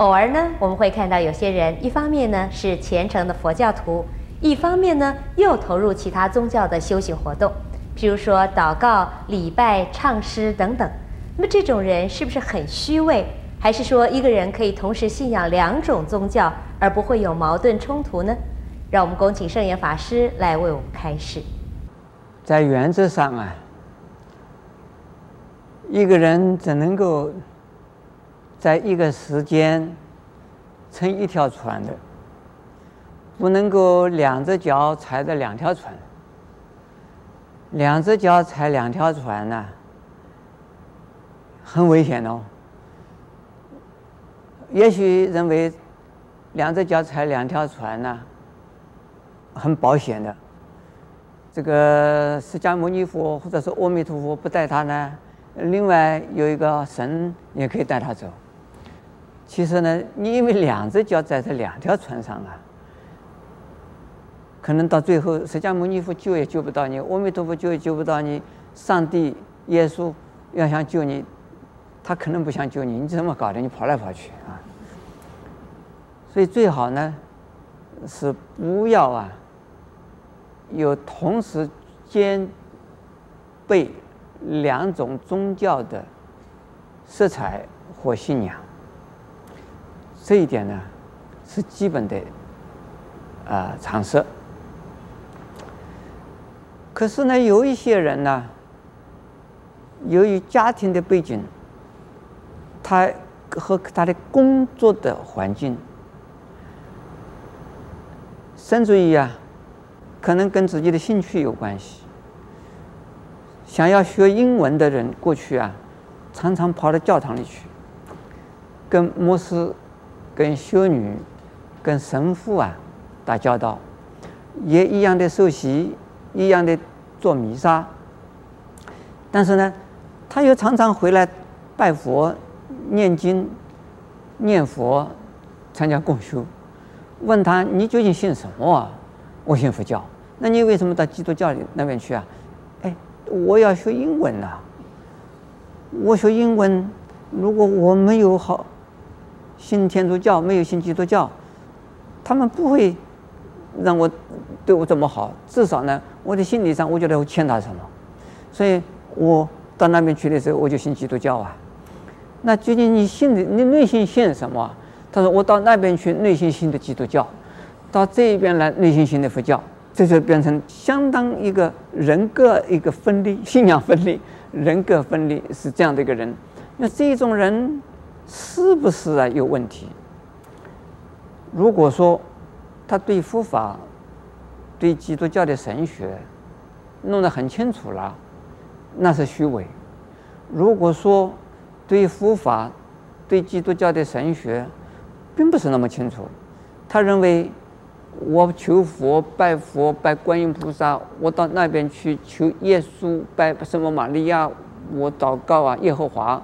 偶尔呢，我们会看到有些人，一方面呢是虔诚的佛教徒，一方面呢又投入其他宗教的修行活动，譬如说祷告、礼拜、唱诗等等。那么这种人是不是很虚伪？还是说一个人可以同时信仰两种宗教而不会有矛盾冲突呢？让我们恭请圣严法师来为我们开示。在原则上啊，一个人只能够在一个时间乘一条船的，不能够两只脚踩着两条船。两只脚踩两条船呢，很危险哦。也许认为两只脚踩两条船呢，很保险的。这个释迦牟尼佛或者是阿弥陀佛不带他呢，另外有一个神也可以带他走。其实呢，你因为两只脚在这两条船上啊，可能到最后释迦牟尼佛救也救不到你，阿弥陀佛救也救不到你，上帝、耶稣要想救你，他可能不想救你，你怎么搞的？你跑来跑去啊！所以最好呢，是不要啊。有同时兼备两种宗教的色彩或信仰，这一点呢是基本的啊常识。可是呢，有一些人呢，由于家庭的背景，他和他的工作的环境，甚至于啊。可能跟自己的兴趣有关系。想要学英文的人，过去啊，常常跑到教堂里去，跟牧师、跟修女、跟神父啊打交道，也一样的受洗，一样的做弥撒。但是呢，他又常常回来拜佛、念经、念佛、参加共修。问他：“你究竟信什么啊？”我信佛教，那你为什么到基督教里那边去啊？哎，我要学英文呐、我学英文，如果我没有好信天主教，没有信基督教，他们不会让我对我这么好。至少呢，我的心理上我觉得我欠他什么，所以我到那边去的时候，我就信基督教啊。那究竟你信的，你内心信什么？他说我到那边去，内心信的基督教。到这边来，内心信的佛教，这就变成相当一个人格一个分离，信仰分离，人格分离是这样的一个人。那这种人是不是啊有问题？如果说他对佛法、对基督教的神学弄得很清楚了，那是虚伪；如果说对佛法、对基督教的神学并不是那么清楚，他认为。我求佛拜佛拜观音菩萨，我到那边去求耶稣拜圣母玛利亚，我祷告啊耶和华，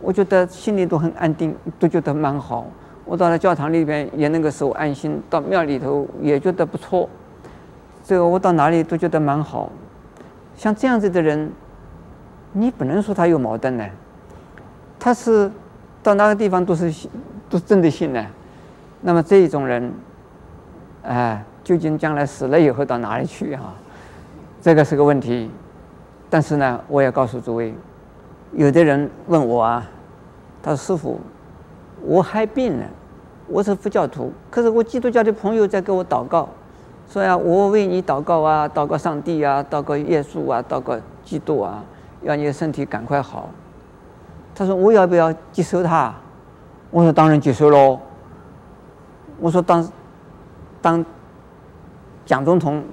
我觉得心里都很安定，都觉得蛮好。我到了教堂里边也能够受安心，到庙里头也觉得不错。这个我到哪里都觉得蛮好。像这样子的人，你不能说他有矛盾呢。他是到哪个地方都是信，都真的信呢。那么这一种人。哎，究竟将来死了以后到哪里去啊？这个是个问题。但是呢，我也告诉诸位，有的人问我啊，他说师傅，我害病了，我是佛教徒，可是我基督教的朋友在给我祷告，说呀，我为你祷告啊，祷告上帝啊，祷告耶稣啊，祷告基督啊，要你的身体赶快好。他说我要不要接受他？我说当然接受喽。我说当。当蒋总统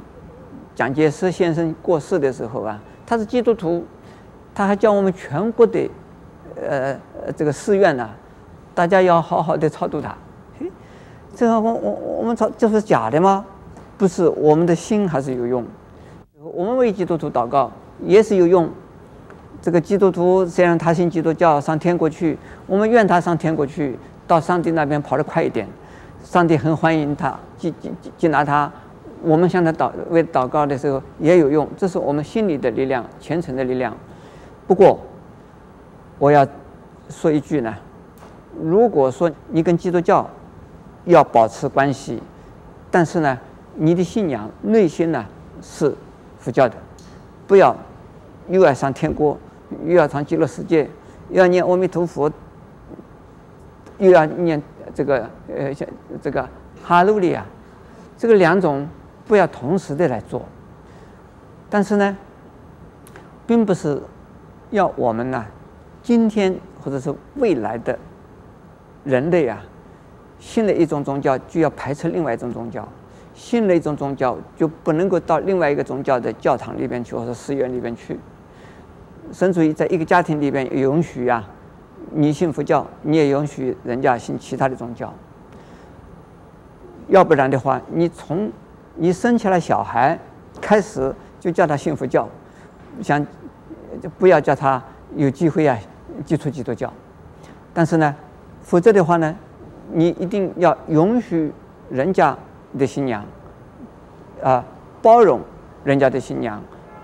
蒋介石先生过世的时候啊，他是基督徒，他还叫我们全国的呃这个寺院呢，大家要好好的超度他。嘿这个我我我们超这是假的吗？不是，我们的心还是有用。我们为基督徒祷告也是有用。这个基督徒虽然他信基督教上天国去，我们愿他上天国去，到上帝那边跑得快一点。上帝很欢迎他，接接接纳他。我们向他祷为祷告的时候也有用，这是我们心里的力量，虔诚的力量。不过，我要说一句呢，如果说你跟基督教要保持关系，但是呢，你的信仰内心呢是佛教的，不要又要上天国，又要上极乐世界，又要念阿弥陀佛，又要念这个呃这个哈路利亚，这个两种不要同时的来做。但是呢，并不是要我们呢，今天或者是未来的人类啊，信了一种宗教就要排斥另外一种宗教，信了一种宗教就不能够到另外一个宗教的教堂里边去或者寺院里边去。甚至于在一个家庭里边允许啊，你信佛教，你也允许人家信其他的宗教。要不然的话，你从你生下来小孩开始。就叫他信佛教，想就不要叫他有机会啊接触基督教。但是呢，否则的话呢，你一定要允许人家的新娘，啊，包容人家的新娘，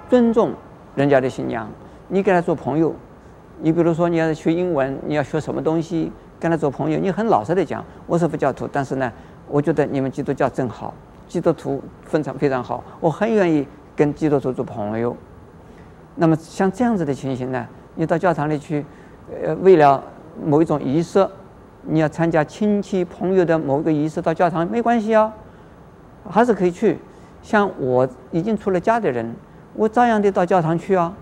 尊重人家的新娘。你跟他做朋友，你比如说你要学英文，你要学什么东西，跟他做朋友，你很老实的讲，我是佛教徒，但是呢，我觉得你们基督教真好，基督徒非常非常好，我很愿意。跟基督徒做朋友，那么像这样子的情形呢，你到教堂里去，呃，为了某一种仪式，你要参加亲戚朋友的某个仪式，到教堂没关系啊，还是可以去。像我已经出了家的人，我照样得到教堂去啊。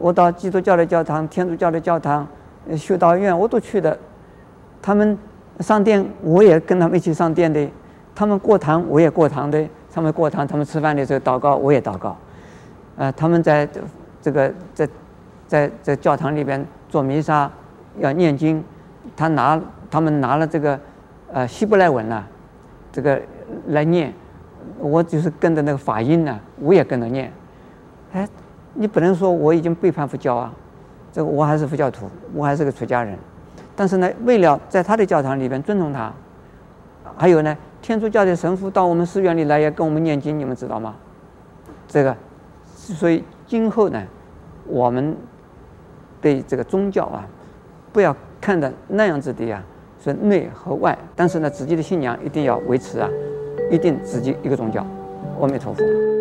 我到基督教的教堂、天主教的教堂、修道院我都去的。他们上殿，我也跟他们一起上殿的；他们过堂，我也过堂的。他们过堂，他们吃饭的时候祷告，我也祷告。呃，他们在这个在在在教堂里边做弥撒，要念经，他拿他们拿了这个呃希伯来文呐，这个来念，我就是跟着那个法音呢，我也跟着念。哎，你不能说我已经背叛佛教啊，这个我还是佛教徒，我还是个出家人。但是呢，为了在他的教堂里边尊重他，还有呢。天主教的神父到我们寺院里来要跟我们念经，你们知道吗？这个，所以今后呢，我们对这个宗教啊，不要看的那样子的呀，是内和外，但是呢，自己的信仰一定要维持啊，一定自己一个宗教。阿弥陀佛。